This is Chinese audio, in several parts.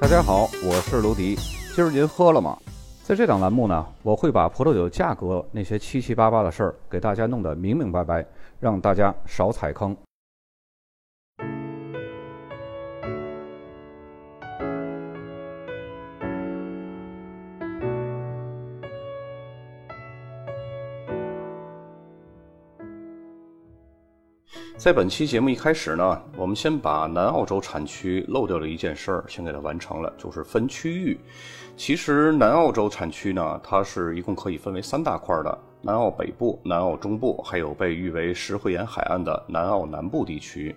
大家好，我是卢迪。今儿您喝了吗？在这档栏目呢，我会把葡萄酒价格那些七七八八的事儿给大家弄得明明白白，让大家少踩坑。在本期节目一开始呢，我们先把南澳洲产区漏掉的一件事儿先给它完成了，就是分区域。其实南澳洲产区呢，它是一共可以分为三大块的：南澳北部、南澳中部，还有被誉为石灰岩海岸的南澳南部地区。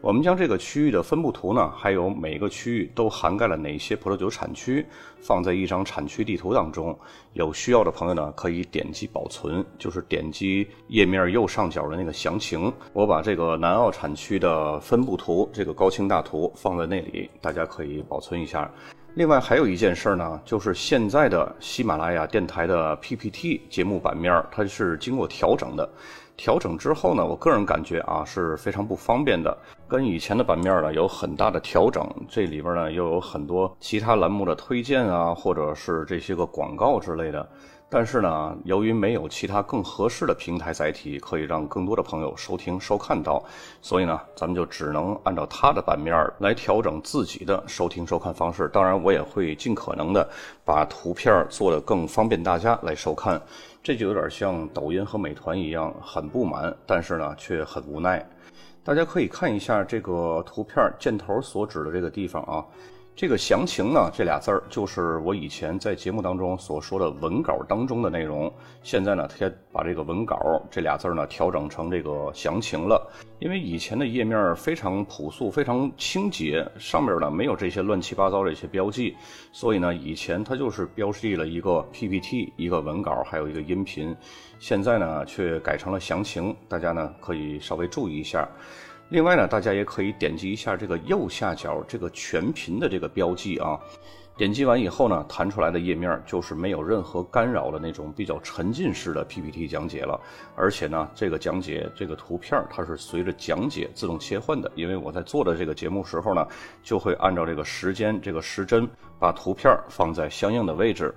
我们将这个区域的分布图呢，还有每个区域都涵盖了哪些葡萄酒产区，放在一张产区地图当中。有需要的朋友呢，可以点击保存，就是点击页面右上角的那个详情。我把这个南澳产区的分布图，这个高清大图放在那里，大家可以保存一下。另外还有一件事呢，就是现在的喜马拉雅电台的 PPT 节目版面，它是经过调整的。调整之后呢，我个人感觉啊是非常不方便的，跟以前的版面呢有很大的调整。这里边呢又有很多其他栏目的推荐啊，或者是这些个广告之类的。但是呢，由于没有其他更合适的平台载体可以让更多的朋友收听收看到，所以呢，咱们就只能按照它的版面来调整自己的收听收看方式。当然，我也会尽可能的把图片做得更方便大家来收看。这就有点像抖音和美团一样，很不满，但是呢，却很无奈。大家可以看一下这个图片箭头所指的这个地方啊。这个详情呢，这俩字儿就是我以前在节目当中所说的文稿当中的内容。现在呢，他把这个文稿这俩字儿呢调整成这个详情了。因为以前的页面非常朴素、非常清洁，上面呢没有这些乱七八糟的一些标记，所以呢，以前它就是标记了一个 PPT、一个文稿，还有一个音频。现在呢，却改成了详情，大家呢可以稍微注意一下。另外呢，大家也可以点击一下这个右下角这个全屏的这个标记啊，点击完以后呢，弹出来的页面就是没有任何干扰的那种比较沉浸式的 PPT 讲解了。而且呢，这个讲解这个图片它是随着讲解自动切换的，因为我在做的这个节目时候呢，就会按照这个时间这个时针把图片放在相应的位置。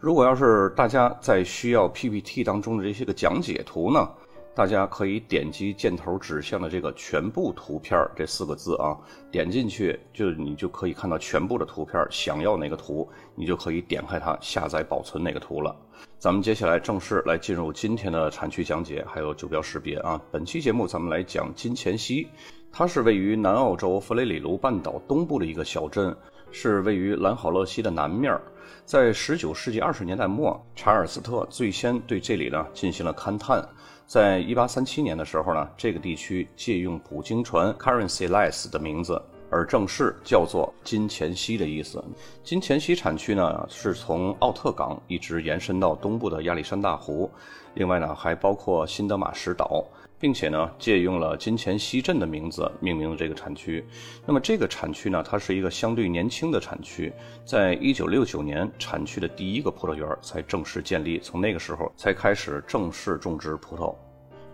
如果要是大家在需要 PPT 当中的这些个讲解图呢？大家可以点击箭头指向的这个“全部图片”这四个字啊，点进去就你就可以看到全部的图片。想要哪个图，你就可以点开它下载保存哪个图了。咱们接下来正式来进入今天的产区讲解，还有酒标识别啊。本期节目咱们来讲金钱溪，它是位于南澳洲弗雷里卢半岛东部的一个小镇，是位于兰考勒西的南面。在19世纪20年代末，查尔斯特最先对这里呢进行了勘探。在一八三七年的时候呢，这个地区借用捕鲸船 Currency Less 的名字，而正式叫做金钱溪的意思。金钱溪产区呢，是从奥特港一直延伸到东部的亚历山大湖，另外呢，还包括新德马什岛，并且呢，借用了金钱溪镇的名字命名了这个产区。那么这个产区呢，它是一个相对年轻的产区，在一九六九年，产区的第一个葡萄园才正式建立，从那个时候才开始正式种植葡萄。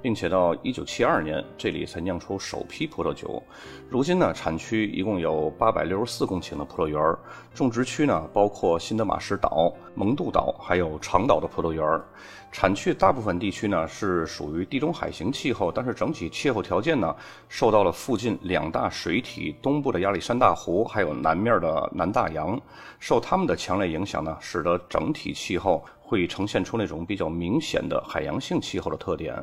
并且到一九七二年，这里才酿出首批葡萄酒。如今呢，产区一共有八百六十四公顷的葡萄园，种植区呢包括新德马什岛、蒙杜岛，还有长岛的葡萄园。产区大部分地区呢是属于地中海型气候，但是整体气候条件呢受到了附近两大水体东部的亚历山大湖，还有南面的南大洋，受它们的强烈影响呢，使得整体气候会呈现出那种比较明显的海洋性气候的特点。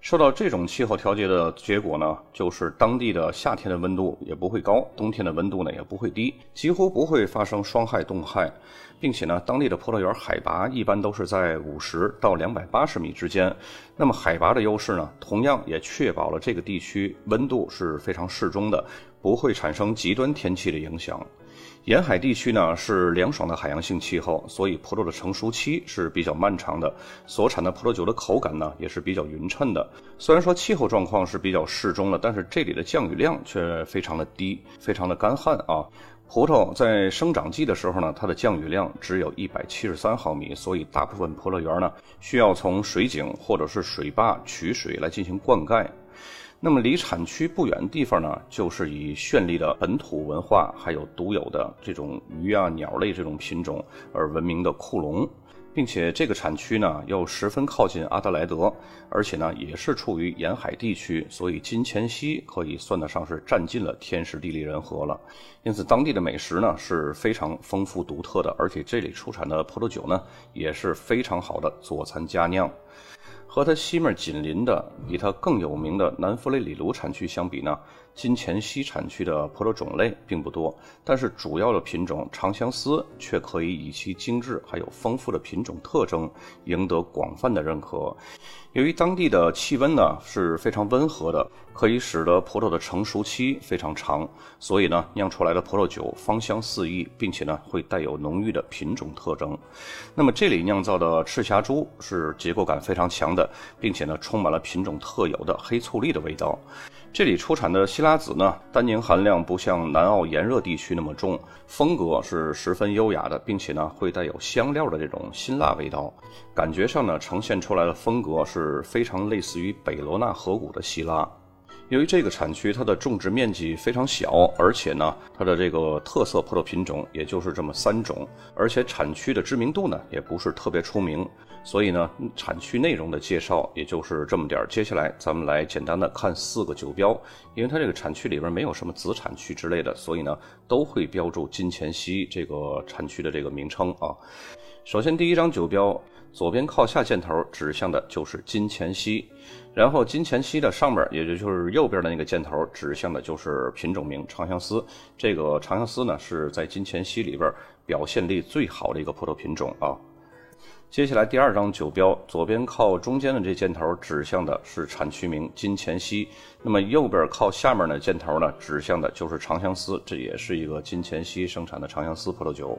受到这种气候调节的结果呢，就是当地的夏天的温度也不会高，冬天的温度呢也不会低，几乎不会发生霜害冻害，并且呢，当地的葡萄园海拔一般都是在五十到两百八十米之间。那么海拔的优势呢，同样也确保了这个地区温度是非常适中的，不会产生极端天气的影响。沿海地区呢是凉爽的海洋性气候，所以葡萄的成熟期是比较漫长的，所产的葡萄酒的口感呢也是比较匀称的。虽然说气候状况是比较适中的，但是这里的降雨量却非常的低，非常的干旱啊。葡萄在生长季的时候呢，它的降雨量只有一百七十三毫米，所以大部分葡萄园呢需要从水井或者是水坝取水来进行灌溉。那么离产区不远的地方呢，就是以绚丽的本土文化，还有独有的这种鱼啊、鸟类这种品种而闻名的库隆。并且这个产区呢又十分靠近阿德莱德，而且呢也是处于沿海地区，所以金钱溪可以算得上是占尽了天时地利人和了。因此当地的美食呢是非常丰富独特的，而且这里出产的葡萄酒呢也是非常好的佐餐佳酿。和它西面紧邻的、比它更有名的南弗雷里卢产区相比呢，金钱溪产区的葡萄种类并不多，但是主要的品种长相思却可以以其精致还有丰富的品种特征赢得广泛的认可。由于当地的气温呢是非常温和的，可以使得葡萄的成熟期非常长，所以呢酿出来的葡萄酒芳香四溢，并且呢会带有浓郁的品种特征。那么这里酿造的赤霞珠是结构感非常强的，并且呢充满了品种特有的黑醋栗的味道。这里出产的希拉子呢，单宁含量不像南澳炎热地区那么重，风格是十分优雅的，并且呢会带有香料的这种辛辣味道，感觉上呢呈现出来的风格是非常类似于北罗纳河谷的希拉。由于这个产区它的种植面积非常小，而且呢它的这个特色葡萄品种也就是这么三种，而且产区的知名度呢也不是特别出名。所以呢，产区内容的介绍也就是这么点儿。接下来咱们来简单的看四个酒标，因为它这个产区里边没有什么子产区之类的，所以呢都会标注金钱溪这个产区的这个名称啊。首先第一张酒标，左边靠下箭头指向的就是金钱溪，然后金钱溪的上面，也就就是右边的那个箭头指向的就是品种名长相思。这个长相思呢是在金钱溪里边表现力最好的一个葡萄品种啊。接下来第二张酒标，左边靠中间的这箭头指向的是产区名金钱溪，那么右边靠下面的箭头呢，指向的就是长相思，这也是一个金钱溪生产的长相思葡萄酒。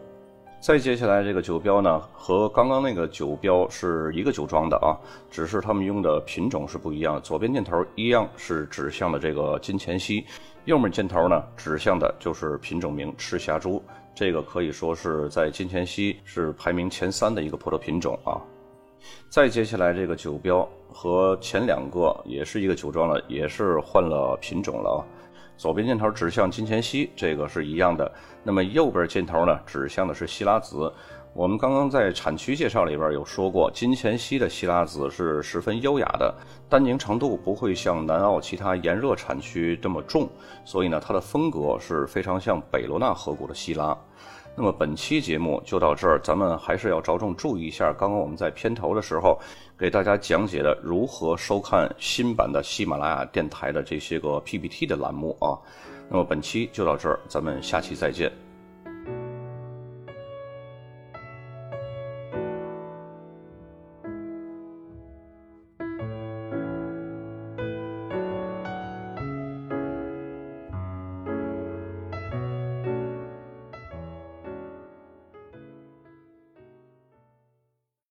再接下来这个酒标呢，和刚刚那个酒标是一个酒庄的啊，只是他们用的品种是不一样。左边箭头一样是指向的这个金钱溪，右面箭头呢指向的就是品种名赤霞珠。这个可以说是在金钱溪是排名前三的一个葡萄品种啊。再接下来这个酒标和前两个也是一个酒庄了，也是换了品种了啊。左边箭头指向金钱溪，这个是一样的。那么右边箭头呢，指向的是希拉子。我们刚刚在产区介绍里边有说过，金钱溪的希拉子是十分优雅的，单宁程度不会像南澳其他炎热产区这么重，所以呢，它的风格是非常像北罗纳河谷的希拉。那么本期节目就到这儿，咱们还是要着重注意一下，刚刚我们在片头的时候给大家讲解的如何收看新版的喜马拉雅电台的这些个 PPT 的栏目啊。那么本期就到这儿，咱们下期再见。